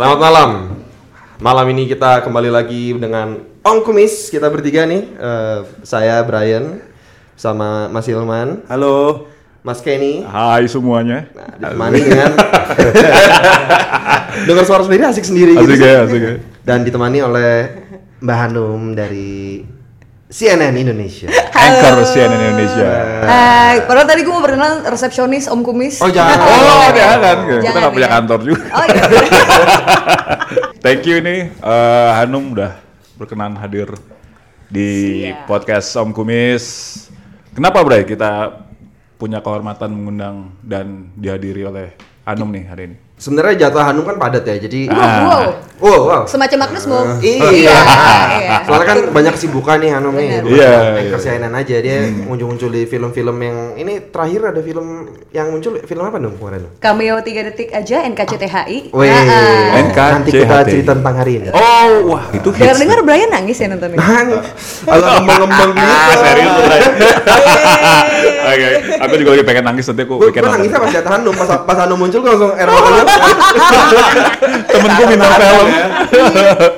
Selamat malam. Malam ini kita kembali lagi dengan Om Kumis. Kita bertiga nih. Eh, saya Brian sama Mas Hilman, Halo. Mas Kenny. Hai semuanya. Nah, ditemani dengan dengar suara sendiri asik sendiri Asik gitu. ya, asik ya. Dan ditemani oleh Mbak Hanum dari CNN Indonesia. Anchor CNN Indonesia. Hai, padahal tadi gue mau perkenalan resepsionis Om Kumis. Oh, jangan. Oh, jangan. Kita Jangan, nggak punya ya. kantor juga. Oh iya. Thank you nih eh, Hanum udah berkenan hadir di Siap. podcast Om Kumis. Kenapa Bray kita punya kehormatan mengundang dan dihadiri oleh Hanum nih hari ini? Sebenarnya jatah Hanum kan padat ya. Jadi Wow, wow. Oh, wow. Semacam Agnes Mo. Iya. iya. Soalnya kan banyak kesibukan nih Hanum nih. Bukan Iya, Anchor iya. CNN aja dia muncul-muncul di film-film yang ini terakhir ada film yang muncul film apa dong kemarin? Cameo 3 detik aja NKCTHI. Wih, Ah, ah. NKCHT. nanti kita cerita tentang hari ini. Oh, wah itu hits. Dengar-dengar Brian nangis ya nontonnya. Kalau ngembang-ngembang gitu. Ah, serius. Oke, aku juga lagi pengen nangis nanti aku Gue bikin nonton. pas lihat Hanum, pas, pas Hanum muncul langsung air matanya. Temenku minta film.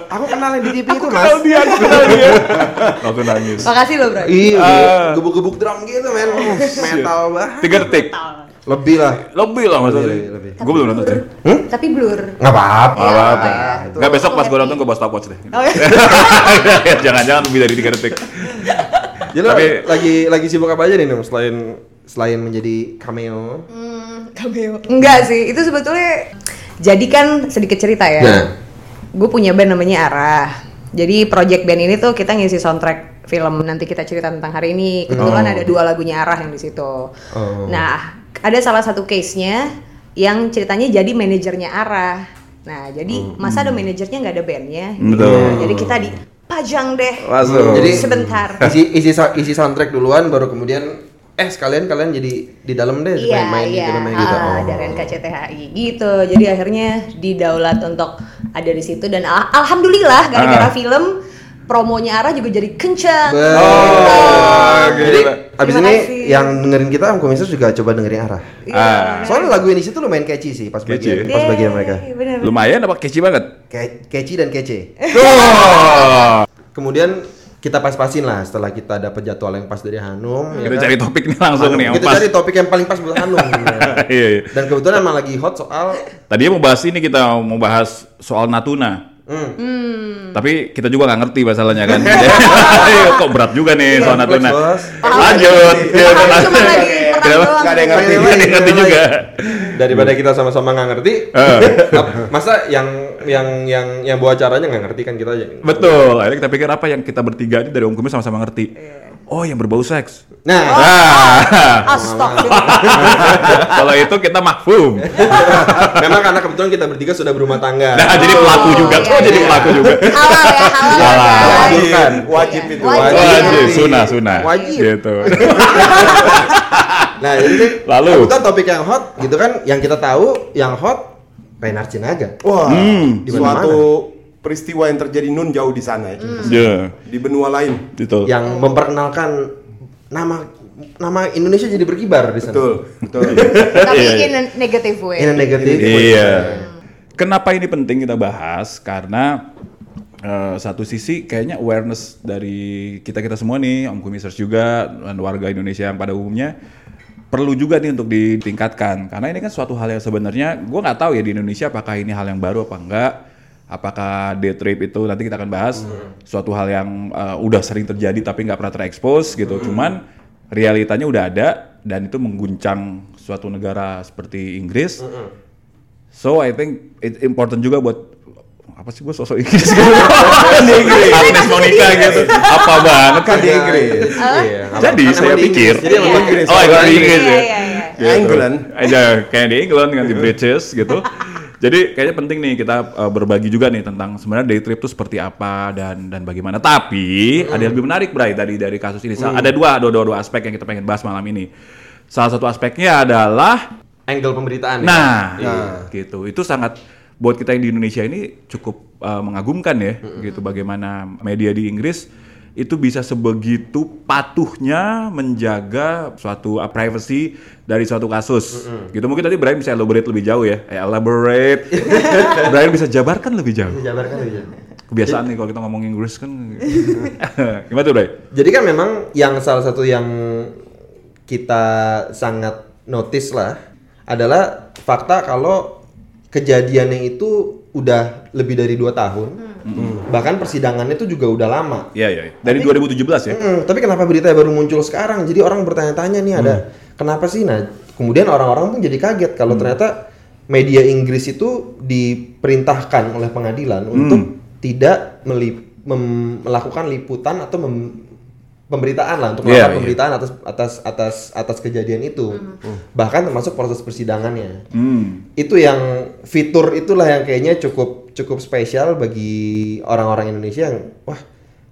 Aku kenal yang di TV itu mas. Kenal dia, aku kenal dia. Aku nangis. Makasih loh, Bro. Iya, Ah. gebuk-gebuk drum gitu men, metal banget. Tiga detik. Lebih lah. Lebih lah maksudnya. Lebih, lebih. Gue belum nonton sih. Tapi blur. Nggak apa-apa. Iya, apa-apa. apa ya. Nggak besok pas gue nonton gue bawa stopwatch deh. Oh, iya. Jangan-jangan lebih dari 3 detik. Jadi lo Tapi- lagi lagi sibuk apa aja nih Num selain selain menjadi cameo? Hmm, cameo. Enggak sih, itu sebetulnya jadi kan sedikit cerita ya. Nah. Gue punya band namanya Arah. Jadi project band ini tuh kita ngisi soundtrack film nanti kita cerita tentang hari ini. Kebetulan Oh. ada dua lagunya Arah yang di situ. Oh. Nah, ada salah satu case-nya yang ceritanya jadi manajernya Arah. Nah, jadi masa ada manajernya nggak ada bandnya? Betul. Nah, jadi kita dipajang deh. Langsung. Jadi sebentar. isi isi isi soundtrack duluan baru kemudian eh sekalian kalian jadi di dalam deh Iya, main-main di iya, filmnya gitu. ah, Oh. dari NKCTHI gitu. Jadi akhirnya didaulat untuk ada di situ dan al- alhamdulillah gara-gara Ah. film promonya Ara juga jadi kencang. Be- Oh, Jadi gila. abis ini kasih. yang dengerin kita Om Komisar juga coba dengerin arah. Iya. Ah. Soalnya lagu di situ lumayan catchy sih pas bagian Catchy. pas bagian mereka. Yeay, bener. Lumayan apa catchy banget? Ke- catchy dan kece. Oh. Kemudian kita pas-pasin lah setelah kita dapat jadwal yang pas dari Hanum. ya Kita kan? cari topik nih langsung Hanum, nih yang kita pas. cari topik yang paling pas buat Hanum. sebenarnya. Iya, iya. Dan kebetulan emang lagi hot soal Tadinya mau bahas ini kita mau bahas soal Natuna. hmm, Tapi kita juga nggak ngerti masalahnya kan. Iya, Kok berat juga nih soal Natuna. Lanjut. Iya, lanjut. ada yang ngerti. Nggak ada yang ngerti juga. Daripada kita sama-sama nggak ngerti, ap- masa yang yang yang yang buat acaranya nggak ngerti kan kita aja. Betul. Akhirnya kita pikir apa yang kita bertiga ini dari Kumis sama-sama ngerti. Oh, yang berbau seks. Nah, Nah, Astagfirullah. kalau itu kita makfum. memang karena kebetulan kita bertiga sudah berumah tangga. Nah, jadi pelaku juga. iya, Oh, jadi iya. pelaku juga. halal ya, halal. Halal. Halal. Bukan. Wajib itu. Wajib. Wajib, Iya. sunah, sunah. Wajib. Gitu. Nah, jadi Lalu? kebetulan topik yang hot gitu kan, yang kita tahu yang hot Reinhard Sinaga. Wah, Hmm. Di suatu peristiwa yang terjadi nun jauh di sana ya. Ya, Di benua lain. gitu. Yang memperkenalkan nama nama Indonesia jadi berkibar di sana. Betul, betul. Tapi Iya, iya. in a negative way. In a negative. Iya. Kenapa ini penting kita bahas? Karena eh, satu sisi kayaknya awareness dari kita kita semua nih, Om Kumisers juga dan warga Indonesia yang pada umumnya perlu juga nih untuk ditingkatkan. Karena ini kan suatu hal yang sebenarnya gue nggak tahu ya di Indonesia apakah ini hal yang baru apa enggak. Apakah day trip itu nanti kita akan bahas suatu hal yang eh, udah sering terjadi tapi nggak pernah terekspos gitu. Cuman realitanya udah ada dan itu mengguncang suatu negara seperti Inggris. So I think it important juga buat apa sih gue sosok Inggris gitu. di Inggris. Agnes Monica gitu. Apa banget kan Kan di Inggris. Iya. Jadi Kan saya emang di pikir. Inggris. Jadi emang Inggris. Oh, di Inggris Iya, ya. iya, iya. Gitu. England. Aja kayak di England dengan di British gitu. Jadi kayaknya penting nih kita uh, berbagi juga nih tentang sebenarnya day trip itu seperti apa dan dan bagaimana. Tapi ada yang lebih menarik Bray dari dari kasus ini. Ada dua, dua dua dua aspek yang kita pengen bahas malam ini. Salah satu aspeknya adalah Angle pemberitaan. ya. Nah, Nah. gitu. Itu sangat buat kita yang di Indonesia ini cukup uh, mengagumkan ya, gitu. Bagaimana media di Inggris itu bisa sebegitu patuhnya menjaga suatu uh, privacy dari suatu kasus. Gitu mungkin tadi Brian bisa elaborate lebih jauh ya. Eh, elaborate. Brian bisa jabarkan lebih jauh. Jabarkan aja. Kebiasaan nih kalau kita ngomong Inggris kan. Gimana tuh, Brian? Jadi kan memang yang salah satu yang kita sangat notice lah adalah fakta kalau kejadiannya itu udah lebih dari dua tahun. Bahkan persidangannya itu juga udah lama. Iya, iya. Dari 2017 ya. Mm, tapi kenapa beritanya baru muncul sekarang? Jadi orang bertanya-tanya nih ada kenapa sih? Nah, kemudian orang-orang pun jadi kaget kalau ternyata media Inggris itu diperintahkan oleh pengadilan untuk tidak melip- mem- melakukan liputan atau mem- pemberitaan lah untuk Iya, melakukan iya. pemberitaan atas atas atas atas kejadian itu. Bahkan termasuk proses persidangannya Hmm. itu yang fitur itulah yang kayaknya cukup cukup spesial bagi orang-orang Indonesia yang wah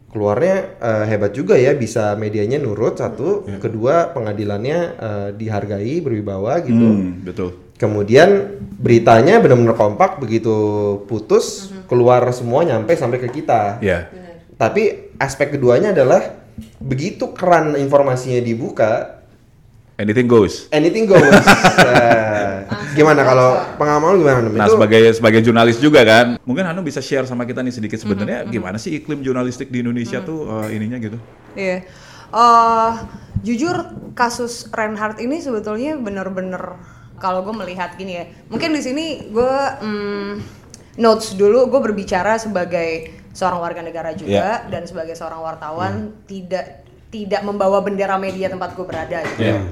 keluarnya eh, hebat juga ya bisa medianya nurut satu kedua pengadilannya eh, dihargai berwibawa gitu Hmm, betul. kemudian beritanya benar-benar kompak begitu putus keluar semua nyampe sampai ke kita Iya. tapi aspek keduanya adalah begitu keran informasinya dibuka Anything goes. anything goes Nah, gimana kalau pengamal gimana? Nah, Itu- sebagai sebagai jurnalis juga kan, mungkin Hanu bisa share sama kita nih sedikit sebenarnya gimana sih iklim jurnalistik di Indonesia tuh eh, ininya gitu. Iya. Eh, jujur kasus Reinhardt ini sebetulnya bener-bener kalau gue melihat gini ya, mungkin di sini gue mm, notes dulu gue berbicara sebagai seorang warga negara juga dan sebagai seorang wartawan tidak tidak membawa bendera media tempat gue berada gitu. Iya.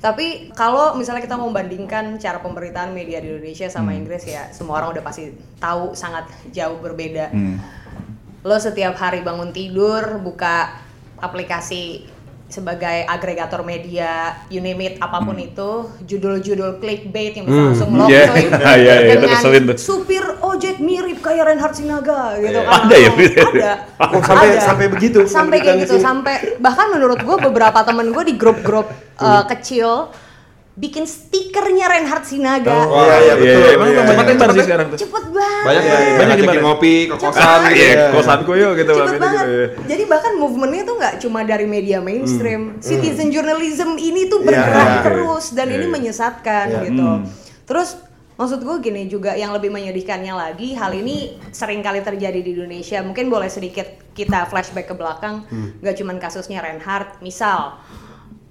Tapi kalau misalnya kita membandingkan cara pemberitaan media di Indonesia sama Inggris ya, semua orang udah pasti tahu sangat jauh berbeda. Lo setiap hari bangun tidur buka aplikasi sebagai agregator media, you name it, apa pun itu, judul-judul clickbait yang bisa langsung lo klik Iya, iya, itu dengan supir ojek mirip kayak Reinhard Sinaga gitu kan. Ada ya? Ada. Oh, sampai- Ada. sampai begitu Sampai kayak di gitu, sampai bahkan menurut gue beberapa temen gue di grup-grup uh, kecil bikin stikernya Reinhard Sinaga. Oh, iya, iya, betul. Emang Iya, tempat iya. tempat sih sekarang tuh. Cepet banget. banyak Iya, ya, iya. Banyak gimana? ngopi ke kosan gitu Iya, ya. kosanku yuk gitu Cepet Bang, banget. gitu, iya. Jadi bahkan movementnya tuh nggak cuma dari media mainstream, citizen journalism ini tuh Iya, bergerak iya. terus dan Iya, ini iya. menyesatkan Iya. gitu. Hmm. Terus maksud gue gini juga yang lebih menyedihkannya lagi hal ini sering kali terjadi di Indonesia. Mungkin boleh sedikit kita flashback ke belakang, nggak cuman kasusnya Reinhardt, misal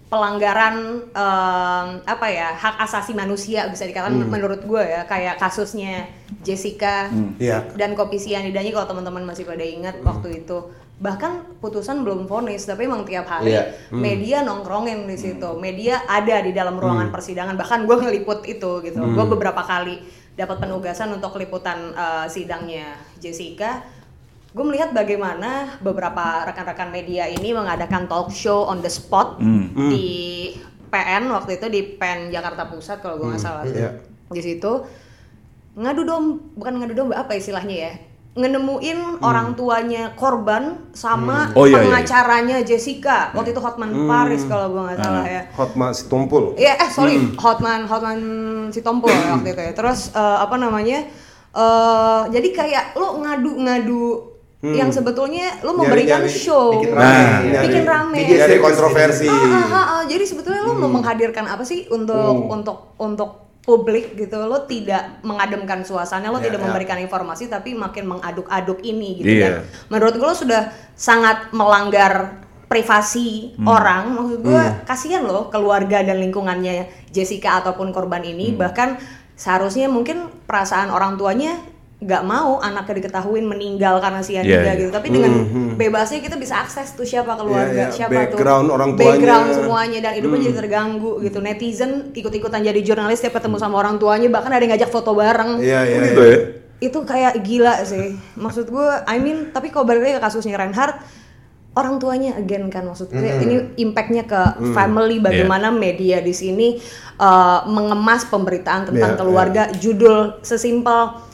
pelanggaran em, apa ya hak asasi manusia bisa dikatakan menurut gue ya. Kayak kasusnya Jessica Iya. dan kopi sianidannya kalau teman-teman masih pada ingat waktu itu bahkan putusan belum vonis tapi emang tiap hari Iya. media nongkrongin di situ. Media ada di dalam ruangan persidangan. Bahkan gue ngeliput itu gitu. Gue beberapa kali dapat penugasan untuk liputan eh, sidangnya Jessica. Gue melihat bagaimana beberapa rekan-rekan media ini mengadakan talk show on the spot di PN waktu itu di PN Jakarta Pusat kalau gue nggak salah. Iya. di situ. Ngadu domba bukan ngadu domba apa istilahnya ya ngenemuin orang tuanya korban sama Oh, iya, iya. pengacaranya Jessica waktu itu Hotman Paris kalau gue nggak salah ya Hotma si tumpul. Iya, eh sorry, Hotman Hotman si Tompul ya waktu itu ya. Terus eh, apa namanya? eh jadi kayak lo ngadu-ngadu yang sebetulnya lo memberikan Nyari-nyari, show, bikin Nah, rame, nyari- bikin rame. Nyari kontroversi. Ah, ah, ah, ah. Jadi sebetulnya lo mau menghadirkan apa sih untuk untuk untuk publik gitu lo tidak mengademkan suasana lo Ya, tidak ya. memberikan informasi tapi makin mengaduk-aduk ini gitu Iya. kan menurut gue lo sudah sangat melanggar privasi Hmm. orang maksud gue kasihan loh keluarga dan lingkungannya Jessica ataupun korban ini Hmm. bahkan seharusnya mungkin perasaan orang tuanya nggak mau anaknya diketahuin meninggal karena Iya, sianida iya. gitu tapi dengan bebasnya kita bisa akses tuh siapa keluarga Iya, iya. siapa Background tuh orang tuanya. background semuanya dan hidupnya jadi terganggu gitu netizen ikut-ikutan jadi jurnalis tiap ketemu sama orang tuanya bahkan ada yang ngajak foto bareng Iya, iya. Gitu iya. ya. itu kayak gila sih maksud gue I mean tapi kalau balik lagi ke kasusnya Reinhardt orang tuanya again kan maksud gue ini impactnya ke family bagaimana media di sini uh, mengemas pemberitaan tentang Iya, keluarga judul sesimpel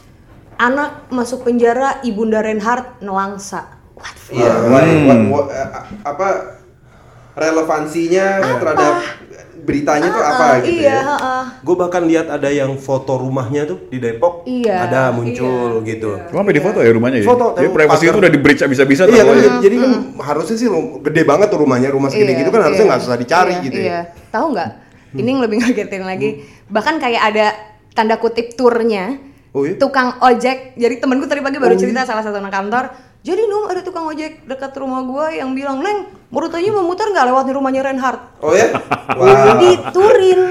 anak masuk penjara ibunda Reinhardt nelangsa what the Iya, what- what- what- eh, apa relevansinya terhadap beritanya tuh Ah, apa ah, gitu iya, ya. ah, ah. Gue bahkan lihat ada yang foto rumahnya tuh di Depok, Iya, ada muncul iya, gitu. Cuma sampai di foto ya rumahnya ya. Foto, Jadi privasi itu udah di breach bisa-bisa Iya tuh. kan, ya. jadi kan harusnya sih gede banget tuh rumahnya, rumah segede Iya, gitu kan harusnya iya. nggak susah dicari Iya, gitu Iya. ya. Tahu nggak? Ini yang lebih ngagetin lagi. Bahkan kayak ada tanda kutip turnya. Oh iya? Tukang ojek. Jadi temenku tadi pagi baru cerita salah satu anak kantor. Jadi Num ada tukang ojek dekat rumah gua yang bilang, "Neng, mau rutenya muter nggak lewat nih rumahnya Reinhardt?" Oh ya? Wah. Diturin.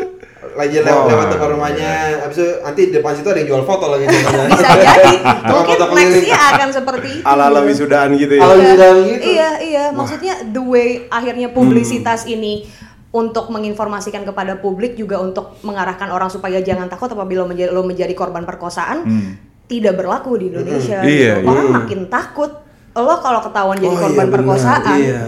Lagi lewat lewat depan rumahnya, habis itu nanti di depan situ ada yang jual foto lagi. Bisa jadi. Mungkin nextnya akan seperti itu. Ala-ala wisudaan gitu ya. Ala- Iya, bilang gitu. Iya, iya. Maksudnya the way akhirnya publisitas ini untuk menginformasikan kepada publik juga untuk mengarahkan orang supaya jangan takut apabila menjadi, lo menjadi korban perkosaan tidak berlaku di Indonesia. Hmm. Iya, gitu. Orang makin takut. Lo kalau ketahuan jadi Oh, korban iya, benar. perkosaan, Iya.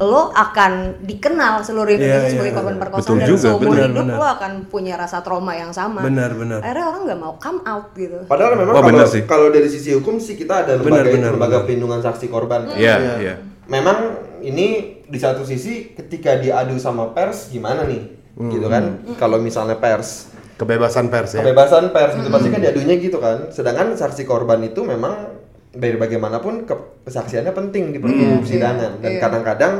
lo akan dikenal seluruh Indonesia Iya, sebagai iya. korban perkosaan Betul dan juga, seumur benar, hidup benar. lo akan punya rasa trauma yang sama. Benar, benar. Akhirnya orang nggak mau come out gitu. Padahal memang Wah, kalau kalau dari sisi hukum sih kita ada lembaga Benar, itu, benar, lembaga benar. pelindungan saksi korban. Iya, Iya. iya. Memang ini di satu sisi ketika diadu sama pers gimana nih? Gitu kan? Kalau misalnya pers Kebebasan pers ya. kebebasan pers gitu pasti kan diadunya gitu kan. Sedangkan saksi korban itu memang dari bagaimanapun kesaksiannya penting di persidangan dan Iya. kadang-kadang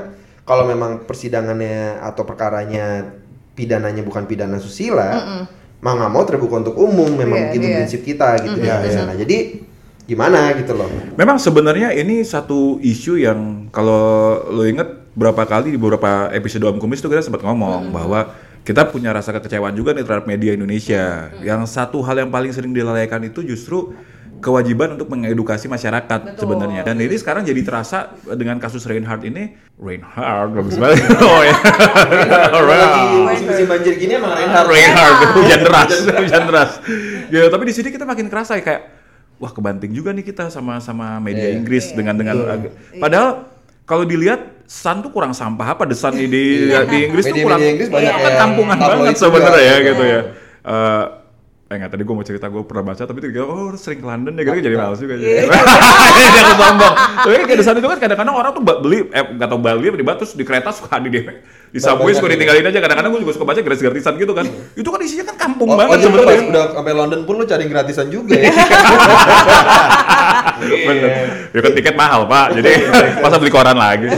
kalau memang persidangannya atau perkaranya pidananya bukan pidana susila, mau nggak mau terbuka untuk umum memang Iya, itu iya. prinsip kita gitu ya. Nah, jadi gimana gitu loh. Memang sebenarnya ini satu isu yang kalau lo inget berapa kali di beberapa episode Om Kumis itu kita sempat ngomong bahwa kita punya rasa kekecewaan juga nih terhadap media Indonesia. Yang satu hal yang paling sering dilalaikan itu justru kewajiban untuk mengedukasi masyarakat sebenarnya. Dan ini sekarang jadi terasa dengan kasus Reinhardt ini, Reinhardt bagus banget. oh ya. Musim-musim banjir gini emang Reinhardt. Reinhardt, hujan deras, hujan deras. Ya, tapi di sini kita makin kerasa ya kayak wah kebanting juga nih kita sama sama media Iya. Inggris dengan dengan ag- padahal kalau dilihat Sun tuh kurang sampah apa The Sun di di, di Inggris tuh kurang Inggris banyak kan kampungan tabloid banget sebenarnya ya gitu. gitu ya. Eh eh nggak tadi gue mau cerita gue pernah baca tapi gitu, oh sering ke London ya gitu jadi males juga jadi jangan sombong. Tapi kayak di sana itu kan kadang-kadang orang tuh beli eh nggak tau beli apa di terus di kereta suka di di, di subway suka ditinggalin aja. Kadang-kadang gue juga suka baca gratis-gratisan gitu kan. Itu kan isinya kan kampung Oh, banget oh, sebenarnya. udah sampai London pun lu cari gratisan juga ya. Bener. Ya kan tiket mahal pak, jadi masa beli koran lagi.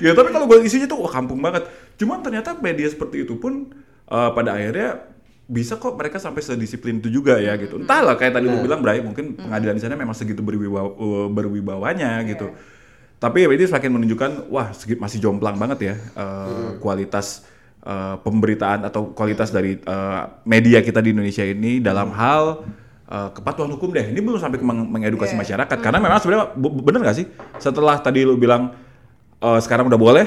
ya tapi kalau gue isinya tuh wah kampung banget. Cuman ternyata media seperti itu pun eh, pada akhirnya bisa kok mereka sampai sedisiplin itu juga ya gitu. Entahlah kayak tadi lu bilang Bray, mungkin pengadilan di sana memang segitu berwibawa, eh, berwibawanya gitu. Tapi ini semakin menunjukkan wah masih jomplang banget ya eh, kualitas eh, pemberitaan atau kualitas dari eh, media kita di Indonesia ini dalam hal eh, kepatuhan hukum deh. Ini belum sampai ke meng- mengedukasi Iya. masyarakat karena memang sebenarnya bener gak sih setelah tadi lu bilang eh, sekarang udah boleh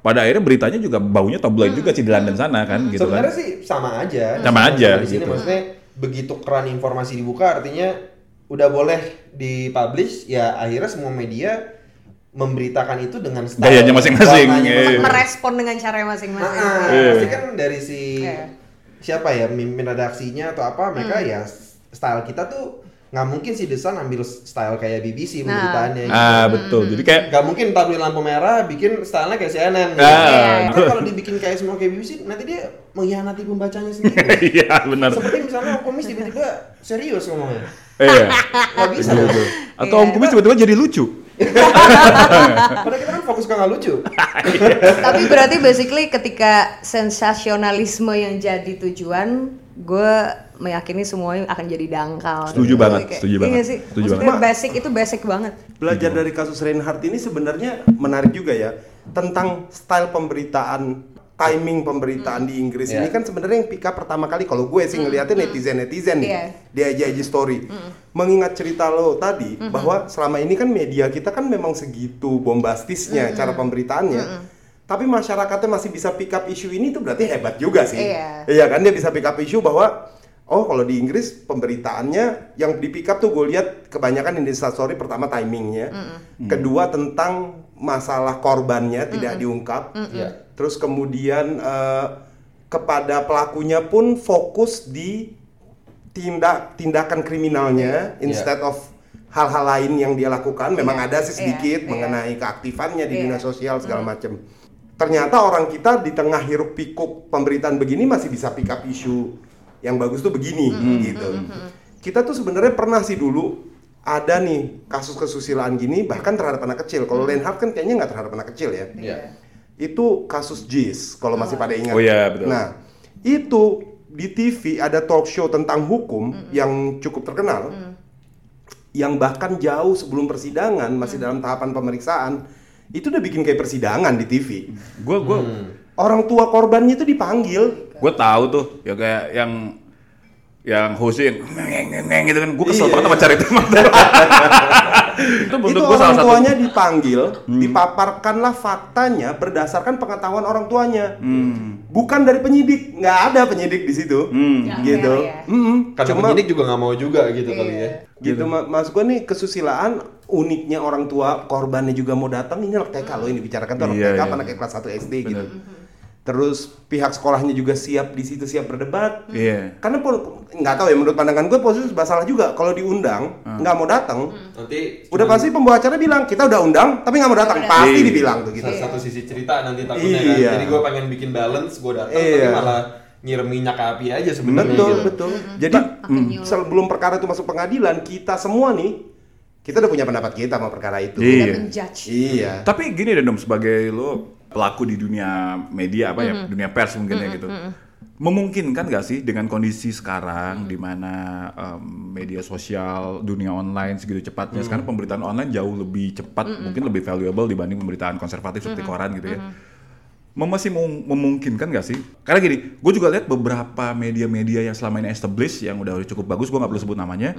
pada akhirnya beritanya juga baunya tabloid juga sih di London sana kan gitu kan. Sebenarnya sih sama aja. Sama aja, di sini gitu. maksudnya begitu keran informasi dibuka artinya udah boleh dipublish ya akhirnya semua media memberitakan itu dengan style Gayanya masing-masing, iya. masing-masing. Merespon dengan cara masing-masing. ah, Iya. pasti kan dari si Iya. siapa ya mimpin redaksinya atau apa mereka ya style kita tuh nggak mungkin sih desain ambil style kayak BBC Nah. pemberitaannya gitu. Ah betul. Jadi kayak Gak mungkin tabloid lampu merah bikin stylenya kayak CNN. gitu. Ah. Kan kalau dibikin kayak semua kayak BBC, nanti dia mengkhianati pembacanya sendiri. iya benar. Seperti misalnya Om Kumis tiba-tiba serius ngomongnya. Iya. Gak bisa dong. Atau Om Kumis tiba-tiba jadi lucu. Padahal kita kan fokus ke nggak lucu. Tapi berarti basically ketika sensasionalisme yang jadi tujuan, gue meyakini semuanya akan jadi dangkal. Setuju Gitu. banget, Kayak- setuju iya banget, sih? setuju Maksudnya banget. basic itu basic banget. Belajar dari kasus Reinhardt ini sebenarnya menarik juga ya tentang style pemberitaan, timing pemberitaan di Inggris Iya. ini kan sebenarnya yang pick up pertama kali kalau gue sih ngeliatnya netizen netizen nih Iya. di aja aja story. Mengingat cerita lo tadi bahwa selama ini kan media kita kan memang segitu bombastisnya cara pemberitaannya. Tapi masyarakatnya masih bisa pick up isu ini tuh berarti hebat juga sih. Iya. Iya kan dia bisa pick up isu bahwa oh kalau di Inggris pemberitaannya yang di pick up tuh gue lihat kebanyakan di story pertama timingnya, kedua tentang masalah korbannya tidak diungkap, Iya. terus kemudian eh, kepada pelakunya pun fokus di tindak tindakan kriminalnya instead of hal-hal lain yang dia lakukan. Memang Iya, ada sih sedikit iya. mengenai keaktifannya di Iya. dunia sosial segala macam. ternyata orang kita di tengah hiruk pikuk pemberitaan begini masih bisa pick up isu yang bagus tuh begini gitu. Kita tuh sebenarnya pernah sih dulu ada nih kasus kesusilaan gini bahkan terhadap anak kecil. Kalau Lenhart kan kayaknya nggak terhadap anak kecil ya. Iya. Itu kasus Jis kalau masih pada ingat. Oh iya, betul. Nah, itu di TV ada talk show tentang hukum yang cukup terkenal. Yang bahkan jauh sebelum persidangan masih dalam tahapan pemeriksaan itu udah bikin kayak persidangan di TV. Gue gue Orang tua korbannya itu dipanggil. Gue tahu tuh ya kayak yang yang hostnya yang ngeng ngeng ngeng gitu kan gue kesel Iya. banget sama cara itu itu menurut gue salah orang satu tuanya dipanggil, dipaparkanlah faktanya berdasarkan pengetahuan orang tuanya. Bukan dari penyidik, nggak ada penyidik di situ. Nggak Gitu. ya. Mm-mm. Karena Cuma penyidik juga nggak mau juga gitu kali ya. gitu ma- mas gue nih kesusilaan uniknya orang tua korbannya juga mau datang ini anak TK loh ini bicarakan tuh anak Iya, TK iya. anak kelas 1 SD gitu terus pihak sekolahnya juga siap di situ siap berdebat Iya. karena nggak tahu ya menurut pandangan gue posisi serba salah juga kalau diundang Ah. nggak mau datang Nanti udah pasti pembawa acara bilang kita udah undang tapi nggak mau datang pasti datang. dibilang tuh gitu satu sisi cerita nanti takutnya Iya. kan. Jadi gue pengen bikin balance, gue datang Iya. tapi malah nyiram minyak ke api aja sebenarnya. betul gitu. betul jadi nyulut. sebelum perkara itu masuk pengadilan kita semua nih kita udah punya pendapat kita sama perkara itu Iya. Menjudge. iya Tapi gini deh Dom, sebagai lo pelaku di dunia media apa ya, Mm-hmm. dunia pers mungkin ya gitu. Memungkinkan gak sih dengan kondisi sekarang di mana em, media sosial, dunia online segitu cepatnya, sekarang pemberitaan online jauh lebih cepat, mungkin lebih valuable dibanding pemberitaan konservatif seperti koran gitu ya. Mem- Masih mem- memungkinkan gak sih? Karena gini, gue juga lihat beberapa media-media yang selama ini established yang udah cukup bagus, gue nggak perlu sebut namanya.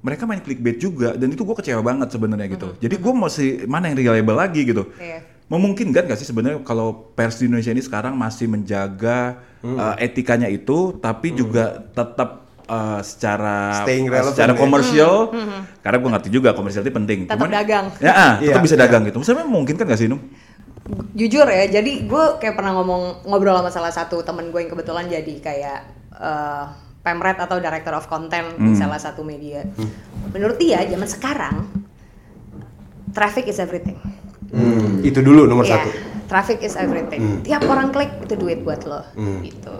Mereka main clickbait juga dan itu gue kecewa banget sebenarnya gitu. Jadi gue masih mana yang reliable lagi gitu. Iya. Memungkinkan gak sih sebenarnya kalau pers di Indonesia ini sekarang masih menjaga uh, etikanya itu, tapi juga tetap uh, secara Staying relevant secara ya. komersial, karena gue ngerti juga komersial itu penting. Tetap dagang. Ya, ah, tetap Iya, bisa iya. dagang gitu. Misalnya memungkinkan gak sih Num? jujur ya jadi gue kayak pernah ngomong ngobrol sama salah satu temen gue yang kebetulan jadi kayak eh, pemret atau director of content di salah satu media menurut dia zaman sekarang traffic is everything Hmm, itu dulu nomor Ya, satu. traffic is everything. Tiap orang klik itu duit buat lo. Gitu.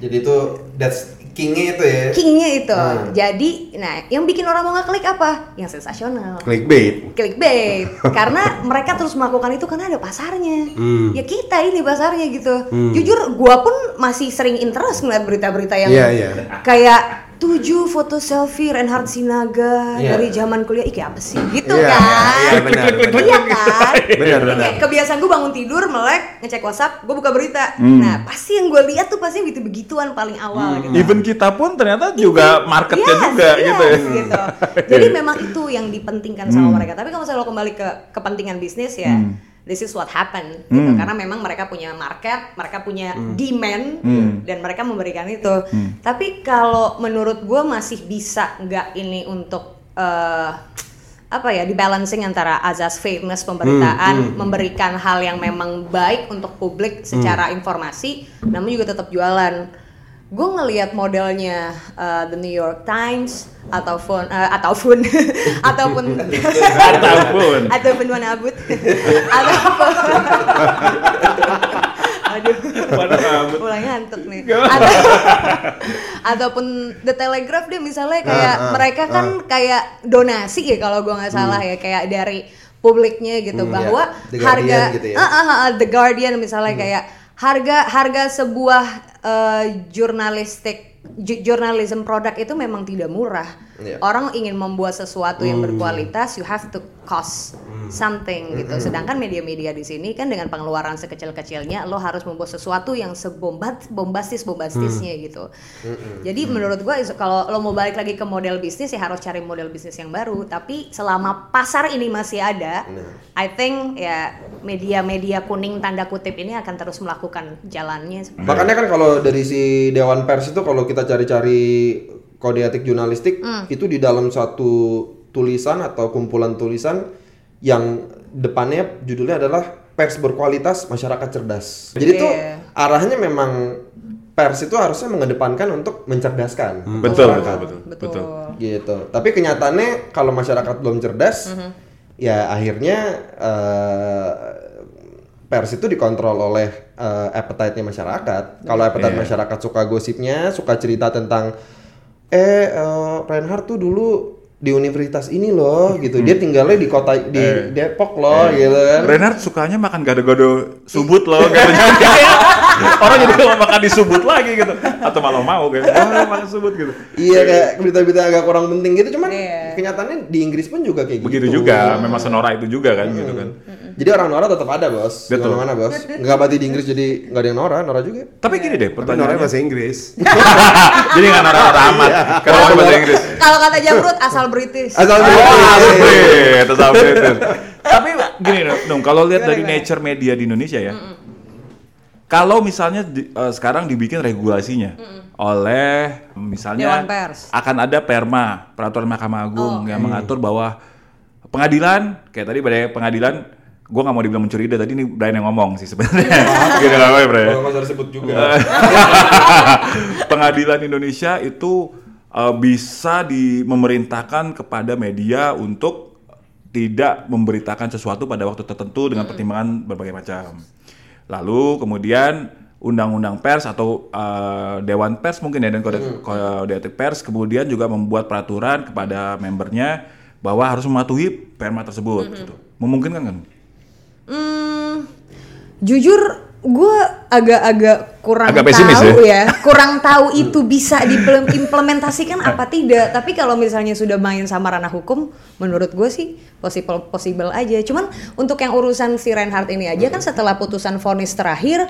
Jadi itu that's kingnya itu ya. kingnya itu. Hmm. jadi nah yang bikin orang mau ngeklik apa? Yang sensasional. Clickbait. Clickbait. Karena mereka terus melakukan itu karena ada pasarnya. Hmm. ya kita ini pasarnya gitu. Jujur gua pun masih sering interest ngeliat berita-berita yang Iya, iya. kayak tujuh foto selfie Reinhard Sinaga Iya. dari zaman kuliah Ih, kayak apa sih gitu Iya, kan iya, benar, benar. iya kan Benar, benar. Kayak kebiasaan gue bangun tidur melek ngecek WhatsApp gue buka berita Hmm. nah pasti yang gue lihat tuh pasti begitu begituan paling awal gitu Even kita pun ternyata juga marketnya Yes, juga yes, gitu ya. gitu. Jadi memang itu yang dipentingkan sama mereka. Tapi kalau misalnya lo kembali ke kepentingan bisnis ya, this is what happen gitu. Karena memang mereka punya market, mereka punya demand dan mereka memberikan itu. Tapi kalau menurut gue masih bisa nggak ini untuk eh, apa ya di balancing antara azas fairness pemberitaan memberikan hal yang memang baik untuk publik secara informasi namun juga tetap jualan gue ngelihat modelnya uh, The New York Times ataupun uh, ataupun ataupun Ataupun. ataupun Wan Abut ataupun aduh. Mulai ngantuk nih. Atau- ataupun The Telegraph dia misalnya kayak Ah, ah, mereka kan kayak donasi ya kalau gua nggak salah ya kayak dari publiknya gitu bahwa ya. The harga gitu ya. Ah, ah, ah, The Guardian misalnya kayak harga harga sebuah eh, jurnalistik ju- journalism produk itu memang tidak murah. Iya. Orang ingin membuat sesuatu yang berkualitas, you have to cost something gitu. Sedangkan media-media di sini kan dengan pengeluaran sekecil-kecilnya lo harus membuat sesuatu yang sebombat bombastis bombastisnya gitu. Jadi menurut gua kalau lo mau balik lagi ke model bisnis ya harus cari model bisnis yang baru. Tapi selama pasar ini masih ada, I think ya media-media kuning tanda kutip ini akan terus melakukan jalannya. Makanya kan kalau dari si Dewan Pers itu kalau kita cari-cari kode etik jurnalistik itu di dalam satu tulisan atau kumpulan tulisan yang depannya judulnya adalah pers berkualitas masyarakat cerdas. Jadi tuh Iya. arahnya memang pers itu harusnya mengedepankan untuk mencerdaskan Betul, masyarakat. betul, betul, betul. gitu. Tapi kenyataannya kalau masyarakat belum cerdas, ya akhirnya eh, pers itu dikontrol oleh eh, appetite-nya masyarakat. Kalau appetite Iya. masyarakat suka gosipnya, suka cerita tentang eh eh, Reinhardt tuh dulu di universitas ini loh gitu. Dia tinggalnya di kota di Eh. Depok loh gitu kan. Reinhardt sukanya makan gado-gado subut loh katanya. Orang jadi mau makan di subut lagi gitu. Atau malah mau kayak, oh, makan subut gitu. Iya kayak berita-berita agak kurang penting gitu cuman Iya. kenyataannya di Inggris pun juga kayak Begitu gitu. juga, memang senora itu juga kan gitu kan. Jadi orang Nora tetap ada bos, di Betul. mana bos. Nggak berarti di Inggris jadi nggak ada yang Nora, Nora juga. Tapi gini deh Tapi Nora pertanyaannya. bahasa Inggris. jadi nggak nora-nora amat. Kalau ngomong bahasa Inggris. Kalau kata Jamrut asal British. Asal Oh, British. Brit, tetap British. Tapi gini dong, kalau lihat dari nature media di Indonesia ya, kalau misalnya di- eh, sekarang dibikin regulasinya oleh misalnya Dewan Pers. akan ada perma peraturan Mahkamah Agung yang mengatur bahwa pengadilan kayak tadi pada pengadilan gue nggak mau dibilang mencuri ide tadi ini Brian yang ngomong sih sebenarnya gitu nggak apa-apa Brian Kalau usah disebut juga. pengadilan Indonesia itu uh, bisa di memerintahkan kepada media untuk tidak memberitakan sesuatu pada waktu tertentu dengan pertimbangan berbagai macam. Lalu kemudian undang-undang pers atau uh, dewan pers mungkin ya dan kode, kode etik pers kemudian juga membuat peraturan kepada membernya bahwa harus mematuhi perma tersebut gitu. Memungkinkan kan? Hmm, jujur gue agak-agak kurang Agak pesimis tahu ya. kurang tahu itu bisa diimplementasikan apa tidak. Tapi kalau misalnya sudah main sama ranah hukum, menurut gue sih possible possible aja. Cuman untuk yang urusan si Reinhardt ini aja kan setelah putusan vonis terakhir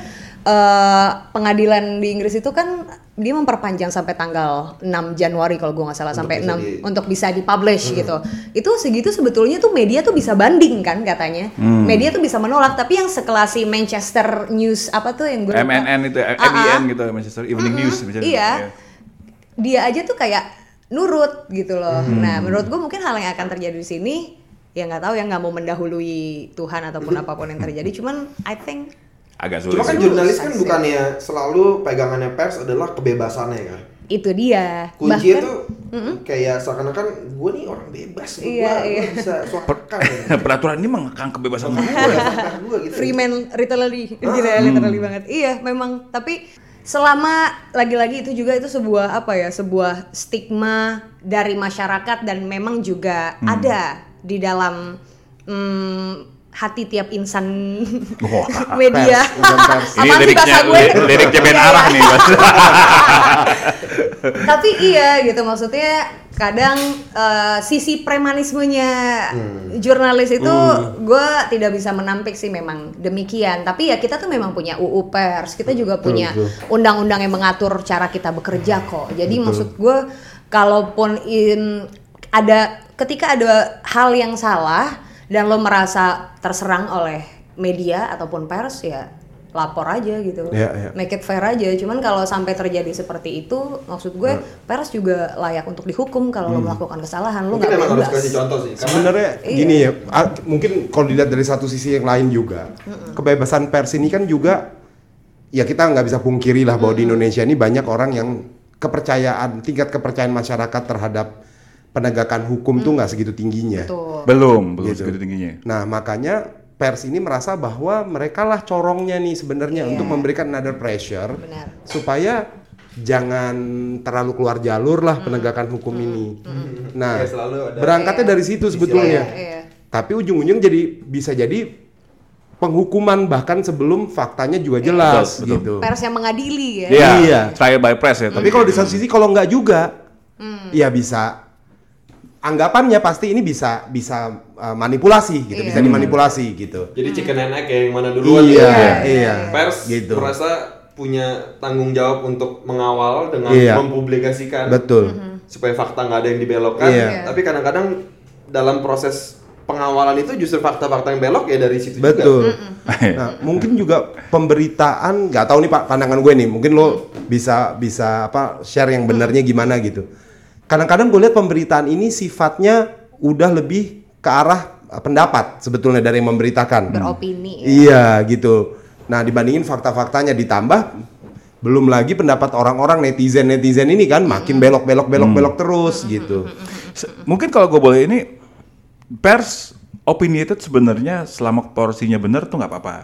eh, pengadilan di Inggris itu kan dia memperpanjang sampai tanggal 6 Januari kalau gue nggak salah Untuk sampai bisa 6 di- untuk bisa dipublish gitu. Itu segitu sebetulnya tuh media tuh bisa banding kan katanya. Media tuh bisa menolak, tapi yang sekelas si Manchester News apa tuh yang gue. MNN itu, Ah, ah. MEN gitu, Manchester Evening News misalnya. Iya. Dia aja tuh kayak nurut gitu loh. Nah, menurut gue mungkin hal yang akan terjadi di sini ya nggak tahu ya nggak mau mendahului Tuhan ataupun apa pun yang terjadi. Cuman I think Agak sulit. Cuma kan jurnalis kan bukannya selalu pegangannya pers adalah kebebasannya kan. itu dia. Kunci Bahkan- itu kayak seakan-akan gue nih orang bebas, gue Iya, iya. bisa suarakan. ya. peraturan ini mengekang kebebasan Gue gue gitu. Freeman literally, gila literally banget. Iya, memang. Tapi selama lagi-lagi itu juga itu sebuah apa ya, sebuah stigma dari masyarakat dan memang juga ada di dalam mm, hati tiap insan Wah, media. pers, sih bahasa gue? li- liriknya Ben Iya, iya. Arah nih. Tapi iya gitu maksudnya kadang eh, sisi premanismenya jurnalis itu gue tidak bisa menampik sih memang demikian. Tapi ya kita tuh memang punya UU pers, kita juga punya undang-undang yang mengatur cara kita bekerja kok. Jadi maksud gue kalaupun in, ada ketika ada hal yang salah dan lo merasa terserang oleh media ataupun pers ya lapor aja gitu Iya, iya. make it fair aja. Cuman kalau sampai terjadi seperti itu, maksud gue pers juga layak untuk dihukum kalau lo melakukan kesalahan, lo nggak emang harus kasih contoh sih. Sebenarnya Iya. gini ya, a- mungkin kalau dilihat dari satu sisi yang lain juga, kebebasan pers ini kan juga ya kita nggak bisa pungkiri lah bahwa di Indonesia ini banyak orang yang kepercayaan tingkat kepercayaan masyarakat terhadap penegakan hukum tuh nggak segitu tingginya. Tuh. belum, belum Gitu. segitu tingginya. Nah makanya pers ini merasa bahwa mereka lah corongnya nih sebenarnya Iya. untuk memberikan another pressure Benar. supaya jangan terlalu keluar jalur lah penegakan hukum ini. Nah Ya, selalu ada- berangkatnya dari situ Sisi sebetulnya. Iya, iya. Tapi ujung-ujung jadi bisa jadi penghukuman bahkan sebelum faktanya juga Iya. jelas Betul, betul. gitu. Pers yang mengadili ya. Iya, Iya. trial by press ya. Tapi kalau di satu sisi kalau nggak juga, ya bisa anggapannya pasti ini bisa bisa uh, manipulasi gitu, Iya. bisa dimanipulasi gitu. jadi chicken and egg ya, yang mana duluan Iya, ya. iya. Pers Gitu. merasa punya tanggung jawab untuk mengawal dengan Iya. mempublikasikan Betul. supaya fakta nggak ada yang dibelokkan. Iya. Tapi kadang-kadang dalam proses pengawalan itu justru fakta-fakta yang belok ya dari situ Betul. juga. Nah, mungkin juga pemberitaan nggak tahu nih Pak pandangan gue nih. Mungkin lo bisa bisa apa share yang benernya gimana gitu. Kadang-kadang gue lihat pemberitaan ini sifatnya udah lebih ke arah uh, pendapat sebetulnya dari yang memberitakan. Beropini ya. Iya gitu. Nah dibandingin fakta-faktanya ditambah belum lagi pendapat orang-orang netizen netizen ini kan makin belok belok belok belok terus gitu. Se- Mungkin kalau gue boleh ini pers opinionated sebenarnya selama porsinya benar tuh nggak apa-apa.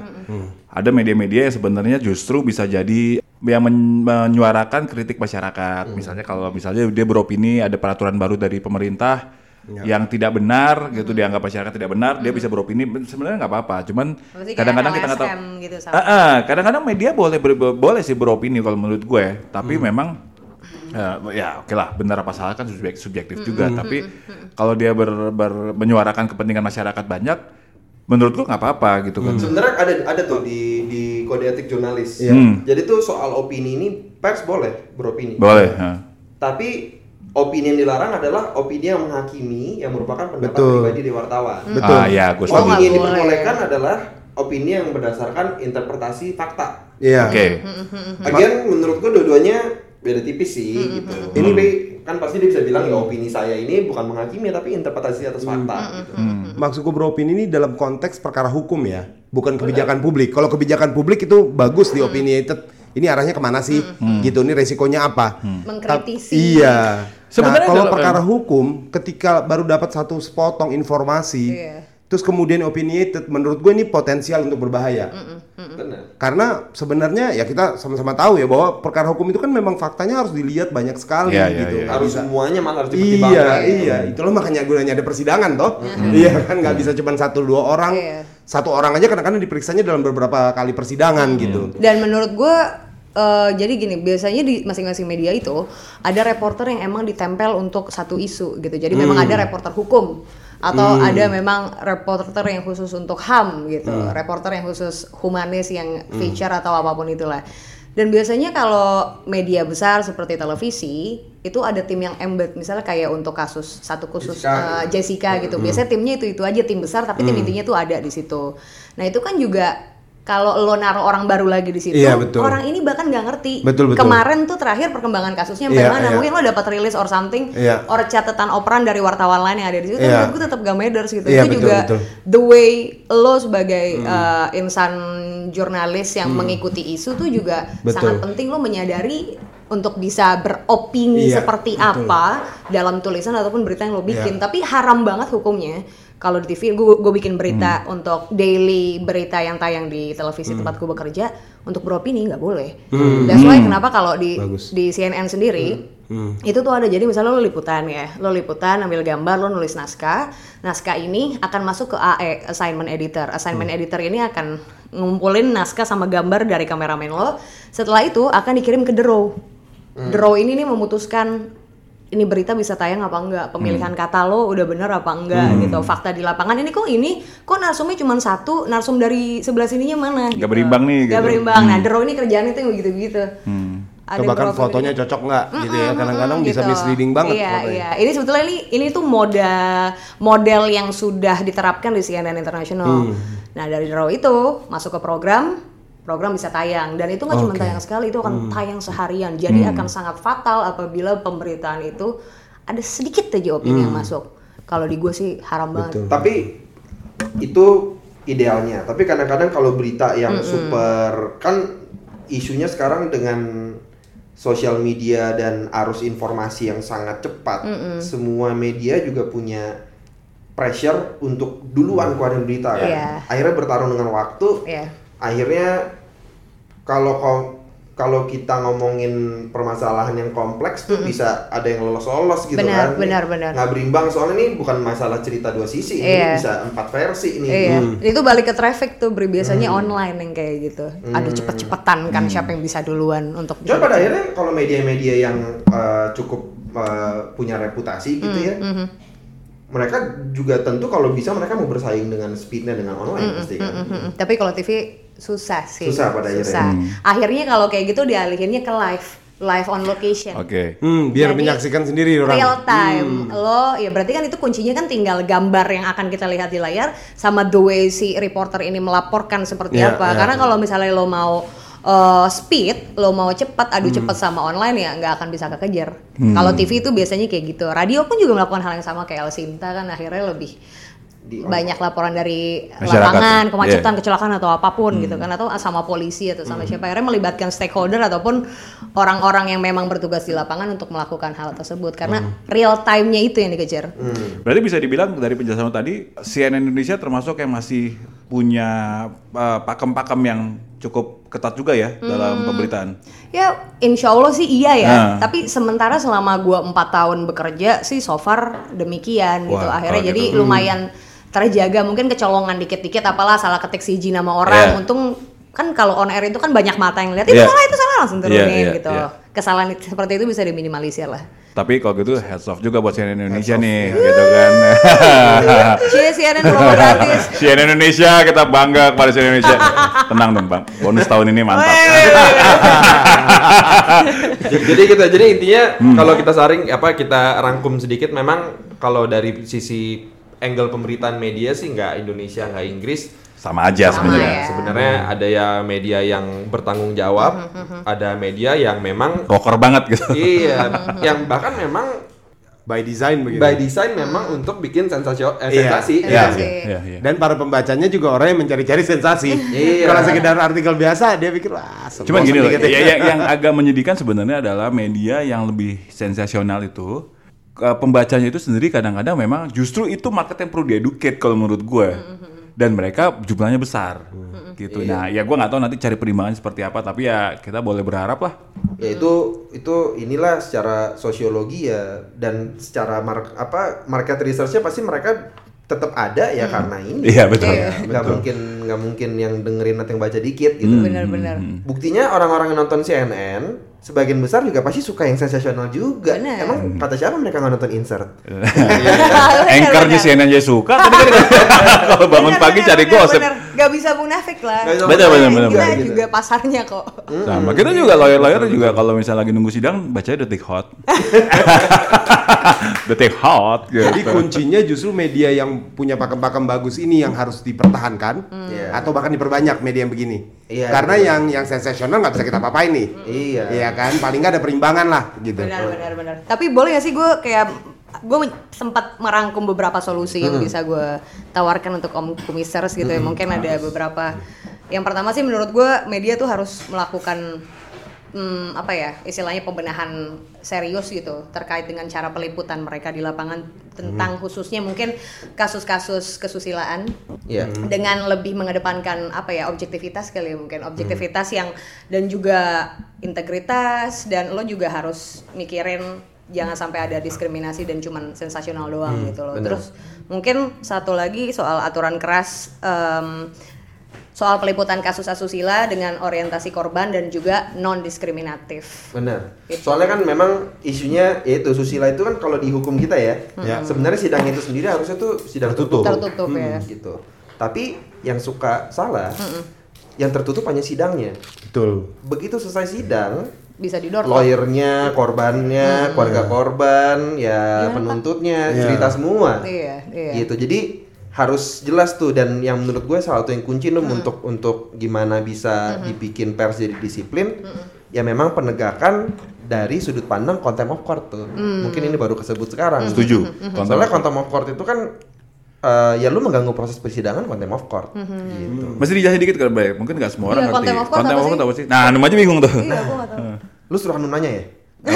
Ada media-media yang sebenarnya justru bisa jadi yang men- menyuarakan kritik masyarakat. Misalnya kalau misalnya dia beropini ada peraturan baru dari pemerintah yang tidak benar gitu dianggap masyarakat tidak benar, dia bisa beropini sebenarnya nggak apa-apa. Cuman kadang-kadang kita nggak tahu. Gitu sama. Kadang-kadang media boleh ber- boleh sih beropini kalau menurut gue, tapi memang eh, ya oke lah benar apa salah kan subjek- subjektif juga, tapi kalau dia ber- ber- menyuarakan kepentingan masyarakat banyak, menurut gue nggak apa-apa gitu kan. Sebenarnya ada ada tuh di di kode etik jurnalis. Iya. Hmm. Jadi tuh soal opini ini pers boleh beropini. Boleh. ha. Tapi opini yang dilarang adalah opini yang menghakimi yang merupakan pendapat Betul. pribadi di wartawan. Betul. Ah ya, gue setuju. Opini yang boleh. diperbolehkan adalah opini yang berdasarkan interpretasi fakta. Iya. Oke. Lagian menurut gua dua-duanya beda tipis sih gitu. Ini Be, kan pasti dia bisa bilang ya opini saya ini bukan menghakimi tapi interpretasi atas fakta gitu. Maksudku beropini ini dalam konteks perkara hukum ya, bukan kebijakan publik. Kalau kebijakan publik itu bagus di opinionated. Ini arahnya ke mana sih? Gitu. Ini resikonya apa? Mengkritisi. Ta- Iya. Sebenarnya nah, kalau perkara hukum, ketika baru dapat satu sepotong informasi, Iya. terus kemudian opinionated, menurut gue ini potensial untuk berbahaya. Benar. Karena sebenarnya ya kita sama-sama tahu ya bahwa perkara hukum itu kan memang faktanya harus dilihat banyak sekali Iya, iya, gitu. iya. Nggak Harus bisa- semuanya malah harus Iya, dipertimbangkan. iya, itulah makanya gunanya ada persidangan toh. Iya kan nggak bisa cuma satu dua orang. Iya. Satu orang aja kadang-kadang diperiksanya dalam beberapa kali persidangan gitu. Dan menurut gue eh, jadi gini, biasanya di masing-masing media itu ada reporter yang emang ditempel untuk satu isu gitu. Jadi memang ada reporter hukum atau ada memang reporter yang khusus untuk HAM gitu, reporter yang khusus humanis yang feature atau apa pun itulah. Dan biasanya kalau media besar seperti televisi itu ada tim yang embed, misalnya kayak untuk kasus satu khusus Jessica. eh, Jessica gitu. Biasanya timnya itu itu aja tim besar, tapi tim intinya tuh ada di situ. Nah itu kan juga kalau lo naruh orang baru lagi di situ, Iya, betul. orang ini bahkan nggak ngerti. Betul, betul. Kemarin tuh terakhir perkembangan kasusnya Iya, bagaimana? iya. Mungkin lo dapat rilis or something, Iya. or catatan operan dari wartawan lain yang ada di situ. Iya. Menurut gue tetap gak matters gitu. Iya, itu betul, juga betul. the way lo sebagai Hmm. uh, insan jurnalis yang mengikuti isu tuh juga Betul. sangat penting lo menyadari untuk bisa beropini Iya, seperti betul. apa dalam tulisan ataupun berita yang lo bikin. Iya. Tapi haram banget hukumnya. Kalau di TV, gue gue bikin berita Hmm. untuk daily berita yang tayang di televisi tempat gue bekerja untuk beropini nggak boleh. Hmm. That's why kenapa kalau di Bagus. di CNN sendiri itu tuh ada jadi misalnya lo liputan ya, lo liputan ambil gambar, lo nulis naskah, naskah ini akan masuk ke AE assignment editor. Assignment editor ini akan ngumpulin naskah sama gambar dari kameramen lo. Setelah itu akan dikirim ke The The Row ini nih memutuskan ini berita bisa tayang apa enggak, pemilihan kata lo udah bener apa enggak gitu, fakta di lapangan ini kok ini kok narsumnya cuma satu, narsum dari sebelah sininya mana? Nggak berimbang nih, gitu. berimbang. Nah, The Row ini kerjaan itu yang. Ada Atau bahkan fotonya cocok nggak gitu ya. Kadang-kadang Mm-mm, bisa gitu. misleading banget Iya, fotonya. iya. Ini sebetulnya ini ini tuh model model yang sudah diterapkan di CNN International. Hmm. Nah, dari Raw itu masuk ke program, program bisa tayang dan itu nggak cuma Oke. tayang sekali, itu Hmm. akan tayang seharian. Jadi akan sangat fatal apabila pemberitaan itu ada sedikit aja opini yang masuk. Kalau di gue sih haram banget. Hmm. Betul. Tapi itu idealnya. Tapi kadang-kadang kalau berita yang super kan isunya sekarang dengan sosial media dan arus informasi yang sangat cepat, semua media juga punya pressure untuk duluan keluarin berita kan. Iya. Akhirnya bertarung dengan waktu. Iya. Akhirnya kalau kalau kita ngomongin permasalahan yang kompleks tuh bisa ada yang lolos-lolos gitu Benar, kan. benar, benar. Nggak berimbang soalnya ini bukan masalah cerita dua sisi, Iya. ini bisa empat versi ini. Iya, Hmm. itu balik ke traffic tuh, biasanya online yang kayak gitu. Ada cepet-cepetan kan siapa yang bisa duluan untuk bisa Cuma pada akhirnya kalau media-media yang eh, cukup eh, punya reputasi gitu Hmm, ya, mereka juga tentu kalau bisa mereka mau bersaing dengan speednya dengan online pasti kan. Mm-mm. Tapi kalau TV susah sih. Susah pada akhirnya. Susah. Akhirnya kalau kayak gitu dialihinnya ke live, live on location. Oke. Hmm, biar Jadi, menyaksikan sendiri orang. Real time. Lo ya berarti kan itu kuncinya kan tinggal gambar yang akan kita lihat di layar sama the way si reporter ini melaporkan seperti Iya, apa. iya. Karena kalau misalnya lo mau uh, speed, lo mau cepat, adu Hmm. cepat sama online ya nggak akan bisa kekejar. Kalau TV itu biasanya kayak gitu. Radio pun juga melakukan hal yang sama kayak El Sinta kan akhirnya lebih di banyak laporan dari Masyarakat, lapangan, ya. kemacetan, Iya. kecelakaan atau apa pun gitu kan atau sama polisi atau sama siapa akhirnya melibatkan stakeholder ataupun orang-orang yang memang bertugas di lapangan untuk melakukan hal tersebut karena real time-nya itu yang dikejar. Berarti bisa dibilang dari penjelasan tadi CNN Indonesia termasuk yang masih punya uh, pakem-pakem yang cukup ketat juga ya dalam pemberitaan. Ya, insya Allah sih iya ya. Nah. Tapi sementara selama gua empat tahun bekerja sih so far demikian gitu. Wah, Akhirnya kalau jadi gitu. lumayan terjaga. Mungkin kecolongan dikit-dikit apalah salah ketik siji nama orang. Iya. Untung kan kalau on air itu kan banyak mata yang lihat itu Iya. salah itu salah langsung turunin Iya, iya, gitu. iya. Kesalahan seperti itu bisa diminimalisir lah. Tapi kalau gitu heads off juga buat CNN Indonesia nih, gitu kan. Cie CNN promo gratis. CNN Indonesia kita bangga kepada CNN Indonesia. Tenang dong bang, bonus tahun ini mantap. jadi kita jadi intinya Hmm. kalau kita saring apa kita rangkum sedikit memang kalau dari sisi angle pemberitaan media sih nggak Indonesia nggak Inggris Sama aja Sama sebenarnya. ya. sebenarnya ada ya media yang bertanggung jawab ada media yang memang Rocker banget gitu. iya yang bahkan memang by design begitu. by design memang untuk bikin sensasio eh, Iya. sensasi Iya, Sensasi. iya, iya, iya. Dan para pembacanya juga orang yang mencari-cari sensasi. Iya. Kalau sekedar artikel biasa dia pikir wah. Cuman bosan gini loh, ya, yang, yang agak menyedihkan sebenarnya adalah media yang lebih sensasional itu ke- pembacanya itu sendiri kadang-kadang memang justru itu market yang perlu dieducate kalau menurut gue dan mereka jumlahnya besar gitu. Nah ya gue nggak tahu nanti cari perimbangan seperti apa tapi ya kita boleh berharap lah. ya itu itu inilah secara sosiologi ya dan secara mar- apa market researchnya pasti mereka tetap ada ya karena ini Iya betul. Iya. nggak mungkin nggak mungkin yang dengerin atau yang baca dikit gitu Benar-benar. buktinya orang-orang yang nonton CNN sebagian besar juga pasti suka yang sensasional juga Benar. emang kata siapa mereka nggak nonton insert Anchornya CNN aja suka. Tadi kan kalau bangun pagi cari gosip. Gak bisa munafik lah. Nggak bisa benar, benar, juga Kita gitu. juga pasarnya kok. Sama kita juga lawyer-lawyer juga kalau misalnya lagi nunggu sidang bacanya detik hot. detik hot gitu. Jadi kuncinya justru media yang punya pakem-pakem bagus ini yang harus dipertahankan Iya. atau bahkan diperbanyak media yang begini. Iya, Karena betul. yang yang sensasional nggak bisa kita papain nih. Iya. Iya kan, paling nggak ada perimbangan lah gitu. Benar, benar, benar. Tapi boleh gak sih gue kayak gue sempat merangkum beberapa solusi yang bisa gue tawarkan untuk om kumisers gitu ya. Mungkin ada beberapa. Yang pertama sih menurut gue media tuh harus melakukan hmm, apa ya istilahnya pembenahan serius gitu terkait dengan cara peliputan mereka di lapangan tentang khususnya mungkin kasus-kasus kesusilaan. Iya. dengan lebih mengedepankan apa ya objektivitas kali ya mungkin. Objektivitas yang dan juga integritas dan lo juga harus mikirin jangan sampai ada diskriminasi dan cuman sensasional doang gitu loh bener. terus mungkin satu lagi soal aturan keras em, soal peliputan kasus asusila dengan orientasi korban dan juga non diskriminatif Benar. Gitu. Soalnya kan memang isunya yaitu susila itu kan kalau di hukum kita ya, Ya. sebenarnya sidang itu sendiri harusnya tuh sidang Tertutup. tertutup. Tertutup, ya. Gitu. Tapi yang suka salah, yang tertutup hanya sidangnya. Betul. Begitu selesai sidang, bisa didor lawyernya, korbannya, keluarga korban, ya Gimana, Pak? penuntutnya, Iya. cerita semua. iya iya Gitu. Jadi harus jelas tuh dan yang menurut gue salah satu yang kunci tuh untuk untuk gimana bisa dibikin pers jadi disiplin ya memang penegakan dari sudut pandang contempt of court tuh. Mungkin ini baru kesebut sekarang. Setuju. Soalnya contempt of court itu kan eh, ya lu mengganggu proses persidangan contempt of court gitu. Masih dijelasin dikit kan, Bay? Mungkin nggak semua orang Iya, ngerti. contempt of court apa sih? apa sih? Nah, namanya bingung tuh. iya gue gak tahu Lu suruh Hanun nanya ya?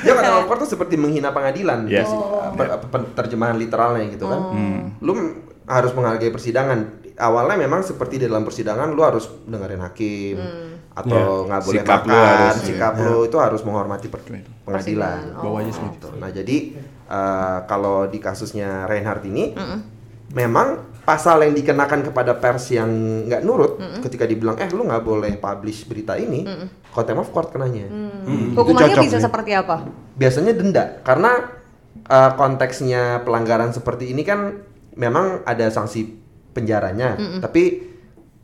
ya contempt of court tuh seperti menghina pengadilan. Yes. Pe- terjemahan literalnya gitu kan. Lu m- harus menghargai persidangan. Awalnya memang seperti di dalam persidangan lu harus dengerin hakim atau nggak boleh Sikap lu makan, harus, sikap lu itu harus menghormati per- pengadilan. Persidangan. Bawa aja semua. Gitu. Nah, jadi eh, kalau di kasusnya Reinhardt ini memang pasal yang dikenakan kepada pers yang nggak nurut ketika dibilang eh lu nggak boleh publish berita ini, contempt of court kenanya. Hmm, itu hukumannya bisa nih. seperti apa? Biasanya denda karena eh, konteksnya pelanggaran seperti ini kan memang ada sanksi penjaranya, tapi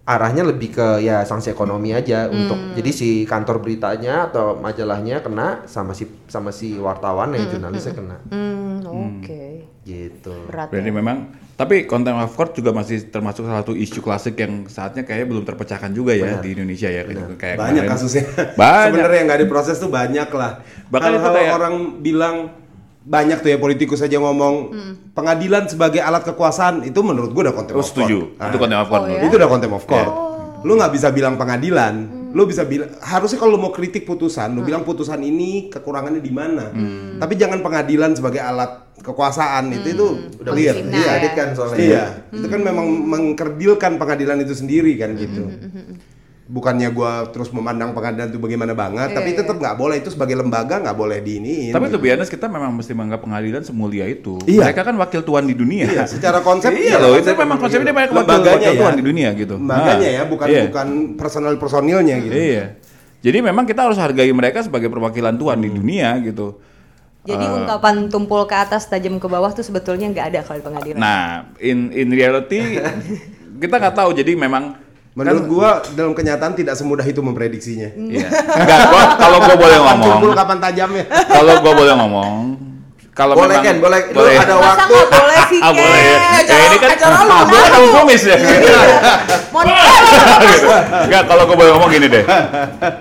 arahnya lebih ke ya sanksi ekonomi aja untuk jadi si kantor beritanya atau majalahnya kena sama si sama si wartawan yang jurnalisnya kena hmm oke gitu. berat Berarti ya. memang tapi contempt of court juga masih termasuk salah satu isu klasik yang saatnya kayaknya belum terpecahkan juga ya di Indonesia ya kayak kayak banyak kemarin. kasusnya Banyak. sebenarnya yang nggak diproses tuh banyak lah Bahkan kayak- orang bilang banyak tuh ya politikus aja ngomong pengadilan sebagai alat kekuasaan itu menurut gua udah contempt Oh, of setuju. court. Itu konten of Oh, court. ya? Itu udah contempt of court. Lu nggak bisa bilang pengadilan, lu bisa bilang harusnya kalau lu mau kritik putusan, lu bilang putusan ini kekurangannya di mana. Tapi jangan pengadilan sebagai alat kekuasaan itu itu Udah clear. Iya, ya. kan soalnya. Iya, itu kan memang mengkerdilkan pengadilan itu sendiri kan gitu. Bukannya gua terus memandang pengadilan itu bagaimana banget, tapi Iya, tetap nggak boleh itu sebagai lembaga nggak boleh diiniin. Tapi lebih honest kita memang mesti menganggap pengadilan semulia itu. Iya. Mereka kan wakil tuan di dunia. Iya, secara konsep iya loh, itu memang konsepnya mereka wakil, Lembaganya wakil ya. tuan di dunia gitu. Lembaganya Nah, ya, bukan iya. bukan personal personilnya gitu. Iya. Jadi memang kita harus hargai mereka sebagai perwakilan tuan di Hmm. dunia gitu. Jadi ungkapan tumpul ke atas tajam ke bawah tuh sebetulnya nggak ada kalau di pengadilan. Nah, in in reality kita nggak tahu. Jadi memang Menurut gua dalam kenyataan tidak semudah itu memprediksinya. Iya. Enggak, gua kalau gua boleh Kapan ngomong, tumpul kapan tajamnya? kalau gua boleh ngomong, kalau Boleh memang kan, boleh. Lu boleh. ada Masa waktu. nggak boleh sih, Ah, boleh ya. Ken? Ya, ini kan Acara lu, ah, gua kan kumis ya. Enggak, kalau gue boleh ngomong gini deh.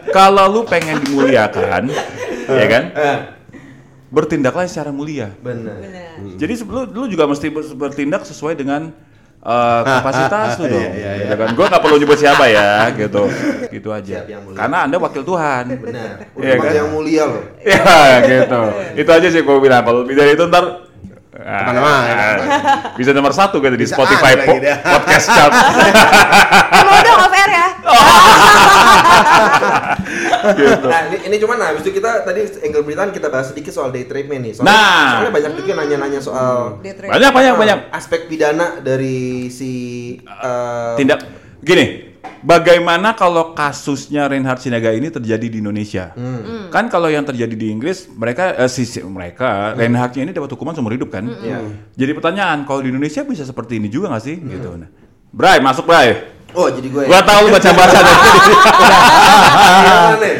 Kalau lu pengen dimuliakan, ya kan? Bertindaklah secara mulia. Bener. Jadi sebelum lu juga mesti ber- bertindak sesuai dengan uh, kapasitas lu dong. Iya, iya, Gitu kan? Gue nggak perlu nyebut siapa ya, gitu. Gitu aja. Karena Anda wakil Tuhan. Bener. Iya Udah kan? yang mulia loh. Ya gitu. Itu aja sih gue bilang. Kalau lebih dari itu ntar Ke mana-mana. ah, bisa nomor satu gitu di Spotify po- gitu ya. podcast chart. Mau dong off air ya. Gitu. Nah, ini, ini cuman nah, habis itu kita tadi angle beritaan kita bahas sedikit soal day treatment nih. Soalnya, Nah. soalnya banyak juga nanya-nanya soal Day trade. Banyak banyak banyak. aspek pidana dari si eh, tindak gini bagaimana kalau kasusnya Reinhard Sinaga ini terjadi di Indonesia kan kalau yang terjadi di Inggris mereka eh, si, si- mereka Reinhardnya ini dapat hukuman seumur hidup kan Iya. jadi pertanyaan kalau di Indonesia bisa seperti ini juga nggak sih gitu nah Bray masuk Bray Oh, jadi gue. gua tahu lu baca baca Gimana nih?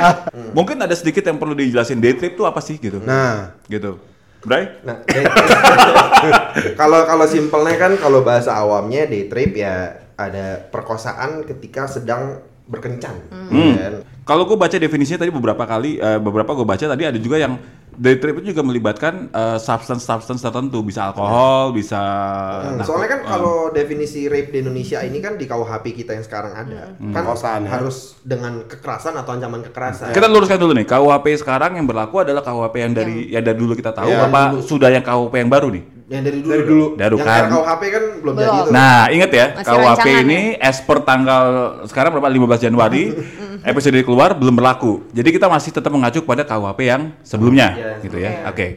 mungkin ada sedikit yang perlu dijelasin day trip itu apa sih gitu Nah, gitu Bray Nah, kalau kalau simpelnya kan kalau bahasa awamnya day trip ya ada perkosaan ketika sedang berkencan. Hmm. kan? Kalau gue baca definisinya tadi beberapa kali, eh, beberapa gue baca tadi ada juga yang day trip itu juga melibatkan eh, substance-substance tertentu, bisa alkohol, bisa. Hmm, narko- soalnya kan eh, kalau definisi rape di Indonesia ini kan di KUHP kita yang sekarang ada, kan Perkosaan, ya. harus dengan kekerasan atau ancaman kekerasan. kita luruskan dulu nih, KUHP sekarang yang berlaku adalah KUHP yang dari yang dari dulu kita tahu, Iya, apa sudah yang KUHP yang baru nih? Yang dari dulu. Dari dulu. Dari yang kan. RKUHP kan belum, jadi Belum. itu. Nah, ingat ya, Masih KUHP ini as per tanggal sekarang berapa 15 Januari episode ini keluar belum berlaku. Jadi kita masih tetap mengacu kepada KUHP yang sebelumnya, Iya, gitu ya. Oke.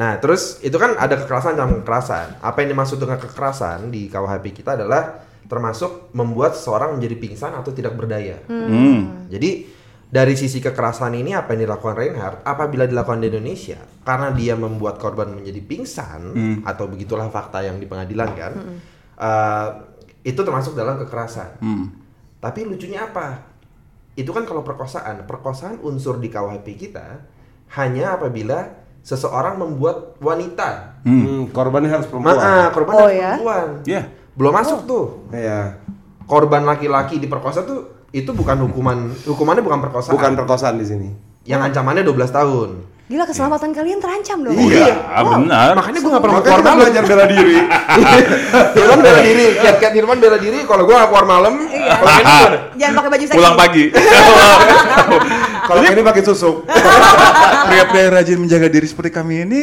Nah, terus itu kan ada kekerasan ancaman kekerasan. Apa yang dimaksud dengan kekerasan di KUHP kita adalah termasuk membuat seseorang menjadi pingsan atau tidak berdaya. Hmm. Jadi dari sisi kekerasan ini apa yang dilakukan Reinhardt apabila dilakukan di Indonesia karena dia membuat korban menjadi pingsan atau begitulah fakta yang di pengadilan kan eh, itu termasuk dalam kekerasan. Hmm. Tapi lucunya apa? Itu kan kalau perkosaan, perkosaan unsur di KUHP kita hanya apabila seseorang membuat wanita. hmm, korbannya harus perempuan. Ma- ah, korban Oh, harus ya? perempuan. Iya. Belum masuk tuh. Iya. Korban laki-laki diperkosa tuh itu bukan hukuman hukumannya bukan perkosaan. Bukan perkosaan di sini. Yang ancamannya 12 tahun. Gila keselamatan kalian terancam dong. Iya, benar. Makanya gue gak pernah Makanya keluar malam. belajar bela diri. Irwan bela diri, kiat-kiat Irwan bela diri. Kalau gue gak keluar malam, Iya. kalau ini. Jangan pakai baju seksi. Pulang pagi. Kalau ini pakai susuk. Pria-pria yang rajin menjaga diri seperti kami ini.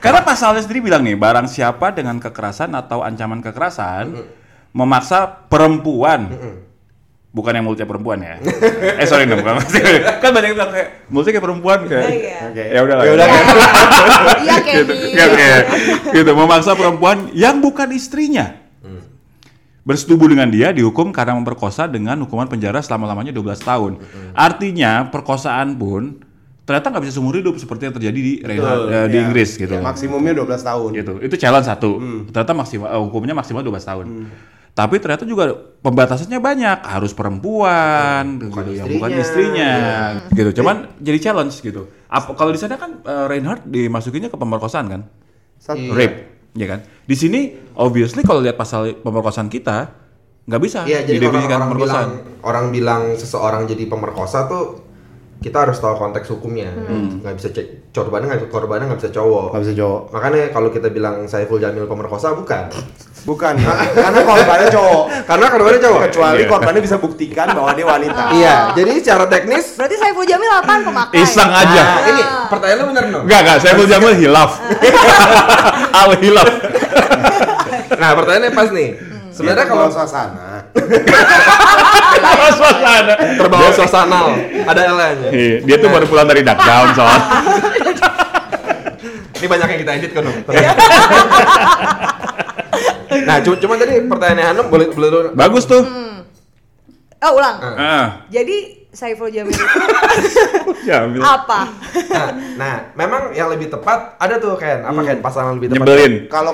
Karena pasalnya sendiri bilang nih, barang siapa dengan kekerasan atau ancaman kekerasan memaksa perempuan bukan yang mulutnya perempuan ya. eh sorry dong, bukan kan banyak yang bilang kayak mulutnya kayak perempuan kayak. Iya. Oke. Ya udah lah. Ya udah. Iya gitu, kayak, gitu, memaksa perempuan yang bukan istrinya. Bersetubuh dengan dia dihukum karena memperkosa dengan hukuman penjara selama-lamanya 12 tahun. Artinya perkosaan pun ternyata nggak bisa seumur hidup seperti yang terjadi di Reinhard- eh, di Iya. Inggris gitu. Maksimumnya 12 tahun. Gitu. Itu challenge satu. Ternyata maksimal eh, hukumnya maksimal 12 tahun. Tapi ternyata juga pembatasannya banyak, harus perempuan, gitu, yang bukan istrinya. istrinya, gitu. Cuman jadi challenge gitu. Apa kalau di sana kan eh, Reinhardt dimasukinnya ke pemerkosaan kan? Satu. rape, ya kan? Di sini obviously kalau lihat pasal pemerkosaan kita nggak bisa Iya, jadi kalau didefinisikan orang bilang pemerkosaan. orang bilang seseorang jadi pemerkosa tuh kita harus tahu konteks hukumnya. Nggak bisa cek korbannya nggak korbannya nggak bisa cowok. Nggak bisa cowok. Makanya kalau kita bilang Saiful Jamil pemerkosa bukan. Bukan, karena korbannya cowok. Karena korbannya cowok. Kecuali Iya. korbannya bisa buktikan bahwa dia wanita. Iya, jadi secara teknis Berarti Saiful Jamil apaan pemakai? Iseng aja. Nah, ini pertanyaannya benar dong. Enggak, enggak, saya Jamil hilaf. Al hilaf. Nah, pertanyaannya pas nih. Sebenarnya kalau kalau suasana, Apa suasana? terbawa suasana ada L-nya. Iya, Dia tuh baru pulang dari Duckdown soal. Ini banyak yang kita edit kan. nah, cuma, cuma tadi pertanyaannya Hanum boleh boleh dulu. Bagus tuh. Oh, ulang. Ah, Jadi Saiful Jamil Jamil. apa? Nah, nah, memang yang lebih tepat ada tuh Ken. Apa Ken pasangan lebih tepat? Nyebelin. kalau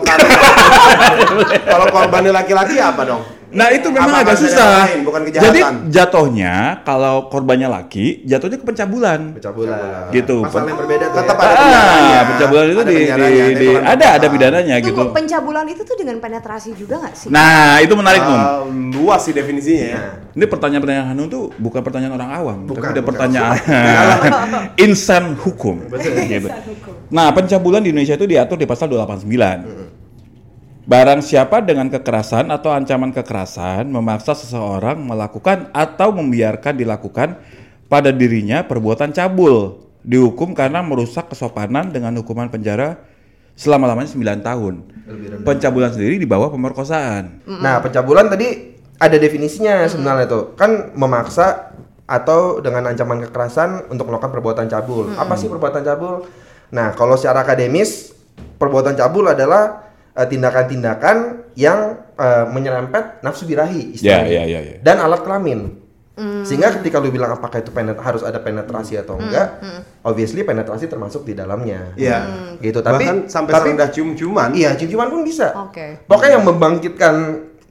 kalau korbannya laki-laki apa dong? Nah itu memang Apa agak susah. lain, bukan kejahatan? Jadi jatuhnya kalau korbannya laki, jatuhnya ke pencabulan. Pencabulan. Gitu. Pasal yang berbeda tuh Tetap ya. ada pidananya. Ah, pencabulan itu Ada di, di, itu di- kan ada ada pidananya gitu. Tunggu, pencabulan itu tuh dengan penetrasi juga nggak sih? Nah itu menarik. Ah, luas sih definisinya. Nah, Ini pertanyaan-pertanyaan Hanum tuh bukan pertanyaan orang awam, Bukan, tapi ada bukan. pertanyaan insan hukum. Gitu. Nah, pencabulan di Indonesia itu diatur di pasal 289. Barang siapa dengan kekerasan atau ancaman kekerasan memaksa seseorang melakukan atau membiarkan dilakukan pada dirinya perbuatan cabul, dihukum karena merusak kesopanan dengan hukuman penjara selama-lamanya 9 tahun. Pencabulan sendiri di bawah pemerkosaan. Nah, pencabulan tadi ada definisinya sebenarnya tuh. Kan memaksa atau dengan ancaman kekerasan untuk melakukan perbuatan cabul. Apa sih perbuatan cabul? Nah, kalau secara akademis, perbuatan cabul adalah eh, tindakan-tindakan yang eh, menyerempet nafsu birahi istilahnya. Ya, ya, ya, ya. Dan alat kelamin. Sehingga ketika lu bilang apakah itu penet harus ada penetrasi atau enggak, obviously penetrasi termasuk di dalamnya. Iya. Gitu, tapi Bahkan sampai tapi serendah cium-ciuman. Iya, cium-ciuman pun bisa. Oke. Pokoknya yang membangkitkan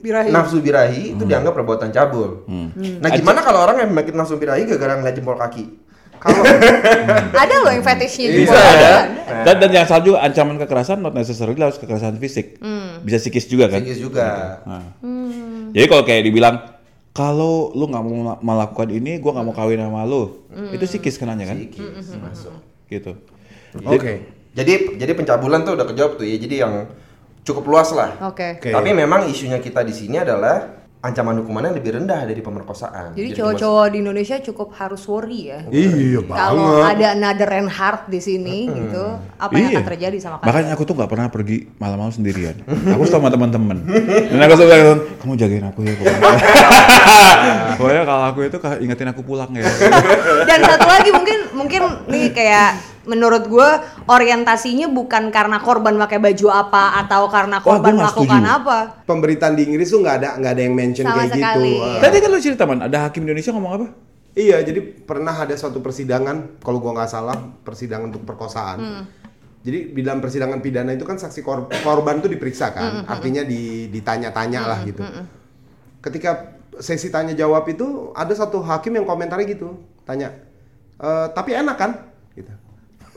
Birahi. nafsu birahi itu dianggap perbuatan cabul. Nah, gimana kalau orang yang membangkit nafsu birahi gara-gara ngeliat jempol kaki? Kalau Ada loh yang fetishnya Bisa juga. ada. Ada. Dan, dan yang salah juga ancaman kekerasan not necessarily harus kekerasan fisik. Bisa psikis juga kan. Psikis juga. Nah. Jadi kalau kayak dibilang kalau lu nggak mau melakukan ini, gua nggak mau kawin sama lu, itu psikis kenanya kan? Psikis masuk. Gitu. Oke. Jadi jadi pencabulan tuh udah kejawab tuh ya. Jadi yang cukup luas lah. Oke. Oke. Tapi memang isunya kita di sini adalah ancaman hukumannya lebih rendah dari pemerkosaan. Jadi cowok-cowok di Indonesia cukup harus worry ya. Iya Kalau banget. ada another Reinhardt di sini gitu, apa yang akan terjadi sama kalian? Makanya aku tuh nggak pernah pergi malam-malam sendirian. aku sama teman-teman. Dan aku suka bilang, kamu jagain aku ya. Pokoknya, pokoknya kalau aku itu ingetin aku pulang ya. Dan satu lagi mungkin mungkin nih kayak menurut gue orientasinya bukan karena korban pakai baju apa atau karena Wah, korban nggak melakukan setuju. apa. Pemberitaan di Inggris tuh nggak ada nggak ada yang mention Sama kayak sekali. gitu. Tadi kan lu cerita man, ada hakim Indonesia ngomong apa? Iya, jadi pernah ada suatu persidangan, kalau gua nggak salah, persidangan untuk perkosaan. Hmm. Jadi di dalam persidangan pidana itu kan saksi kor- korban tuh diperiksa kan, artinya di, ditanya-tanya lah gitu. Ketika sesi tanya jawab itu ada satu hakim yang komentarnya gitu, tanya, "E, tapi enak kan?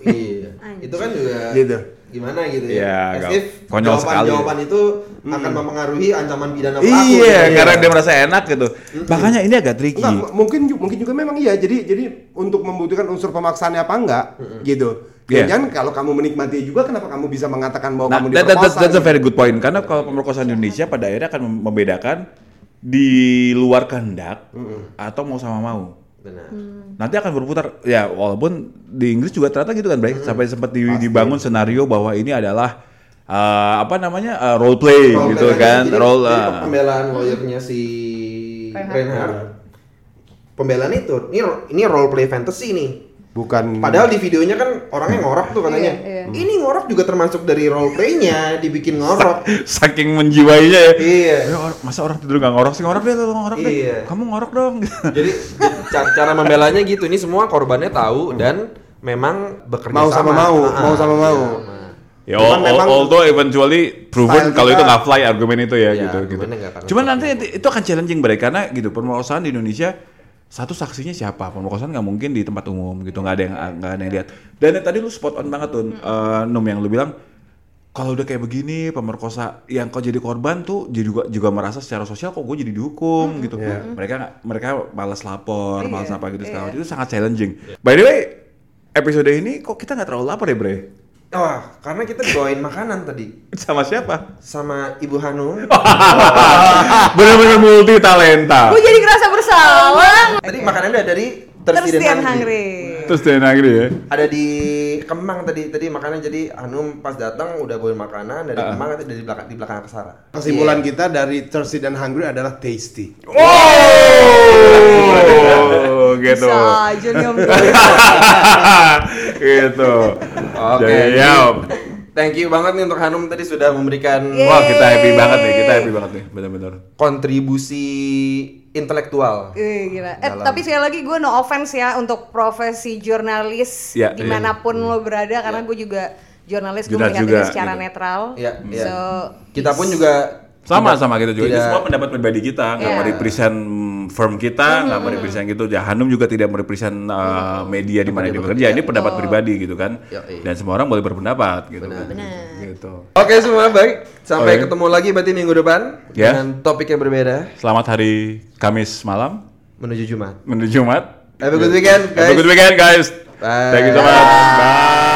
Iya. itu kan juga Gitu. gimana gitu ya. As agak if konyol jawaban, sekali. jawaban itu akan mempengaruhi ancaman pidana pelaku. Iya, gitu. karena dia merasa enak gitu. Makanya ini agak tricky. Enggak, mungkin mungkin juga memang iya. Jadi jadi untuk membuktikan unsur pemaksaannya apa enggak gitu. Iya. Jangan kalau kamu menikmati juga kenapa kamu bisa mengatakan bahwa Nah, kamu that, that- that's, diperkosa? that's a gitu. very good point. Karena kalau pemerkosaan di Indonesia pada akhirnya akan mem- membedakan di luar kehendak atau mau sama mau. Benar. Nanti akan berputar ya walaupun di Inggris juga ternyata gitu kan, Bray. Sampai sempat di- dibangun senario bahwa ini adalah eh, apa namanya eh, role play Role gitu play kan, jadi- role jadi eh, pembelaan lawyernya si Reinhardt. Reinhardt. Pembelaan itu, ini ini role play fantasy nih. Bukan Padahal di videonya kan orangnya ngorok tuh katanya. Iya, iya. Ini ngorok juga termasuk dari role playnya, dibikin ngorok. saking menjiwainya ya. Iya. Ya, masa orang tidur nggak ngorok sih ngorok deh, lu ngorok deh. Iya. Kamu ngorok dong. Jadi ca- cara membelanya gitu. Ini semua korbannya tahu dan memang bekerja Mau sama mau, mau sama mau. Ya, al- memang- al- although eventually proven kalau itu nggak fly argumen itu ya, Iya, gitu gitu. Cuman nanti itu, akan challenging Bray karena gitu pemerkosaan di Indonesia satu saksinya siapa pemerkosaan nggak mungkin di tempat umum gitu nggak ada yang nggak ada yang lihat dan yang tadi lu spot on banget tuh eh, Num yang lu bilang kalau udah kayak begini pemerkosa yang kau jadi korban tuh jadi juga juga merasa secara sosial kok gue jadi dihukum gitu. Mereka nggak- mereka malas lapor, malas apa gitu segala macam. itu sangat challenging. By the way, episode ini kok kita nggak terlalu lapar ya bre? Wah, karena kita dibawain makanan tadi Sama siapa? sama Ibu Hanum. Bener-bener multi talenta. Gue jadi ngerasa bersalah. Tadi makanannya ada dari Thirsty Thirsty and Hungry. hungry. Ya. Ada di Kemang tadi, tadi makannya jadi Hanum pas datang udah bawain makanan dari Ah. Kemang nanti dari belakang di belakang Aksara. Kesimpulan Iya. kita dari thirsty dan hungry adalah tasty. Oh, gitu. Bisa om. gitu. Oke. Jadi, jadi ya, Thank you banget nih untuk Hanum tadi sudah memberikan Yeay. Wah kita happy banget nih, kita happy banget nih, benar-benar. kontribusi intelektual. Gila. Eh, Dalam- tapi sekali lagi gue no offense ya untuk profesi jurnalis Ya, di mana pun lo berada karena gue juga jurnalis gue Jurnalis melihat juga, ini secara gitu. netral. Iya, iya. So, Kita pun juga Sama tidak- sama kita juga. Ini tidak- semua pendapat pribadi kita, nggak Iya. merepresent firm kita, nggak merepresent gitu. Ya Hanum juga tidak merepresent uh, media di mana dia bekerja. Ini pendapat pribadi gitu kan. Yoi. Dan semua orang boleh berpendapat gitu. Benar. Gitu. Oke semua baik. Sampai Oke. ketemu lagi berarti minggu depan Ya. dengan topik yang berbeda Selamat hari Kamis malam menuju Jumat. menuju Jumat. Have a good weekend, Have a guys. good weekend guys. Bye. Thank you so much.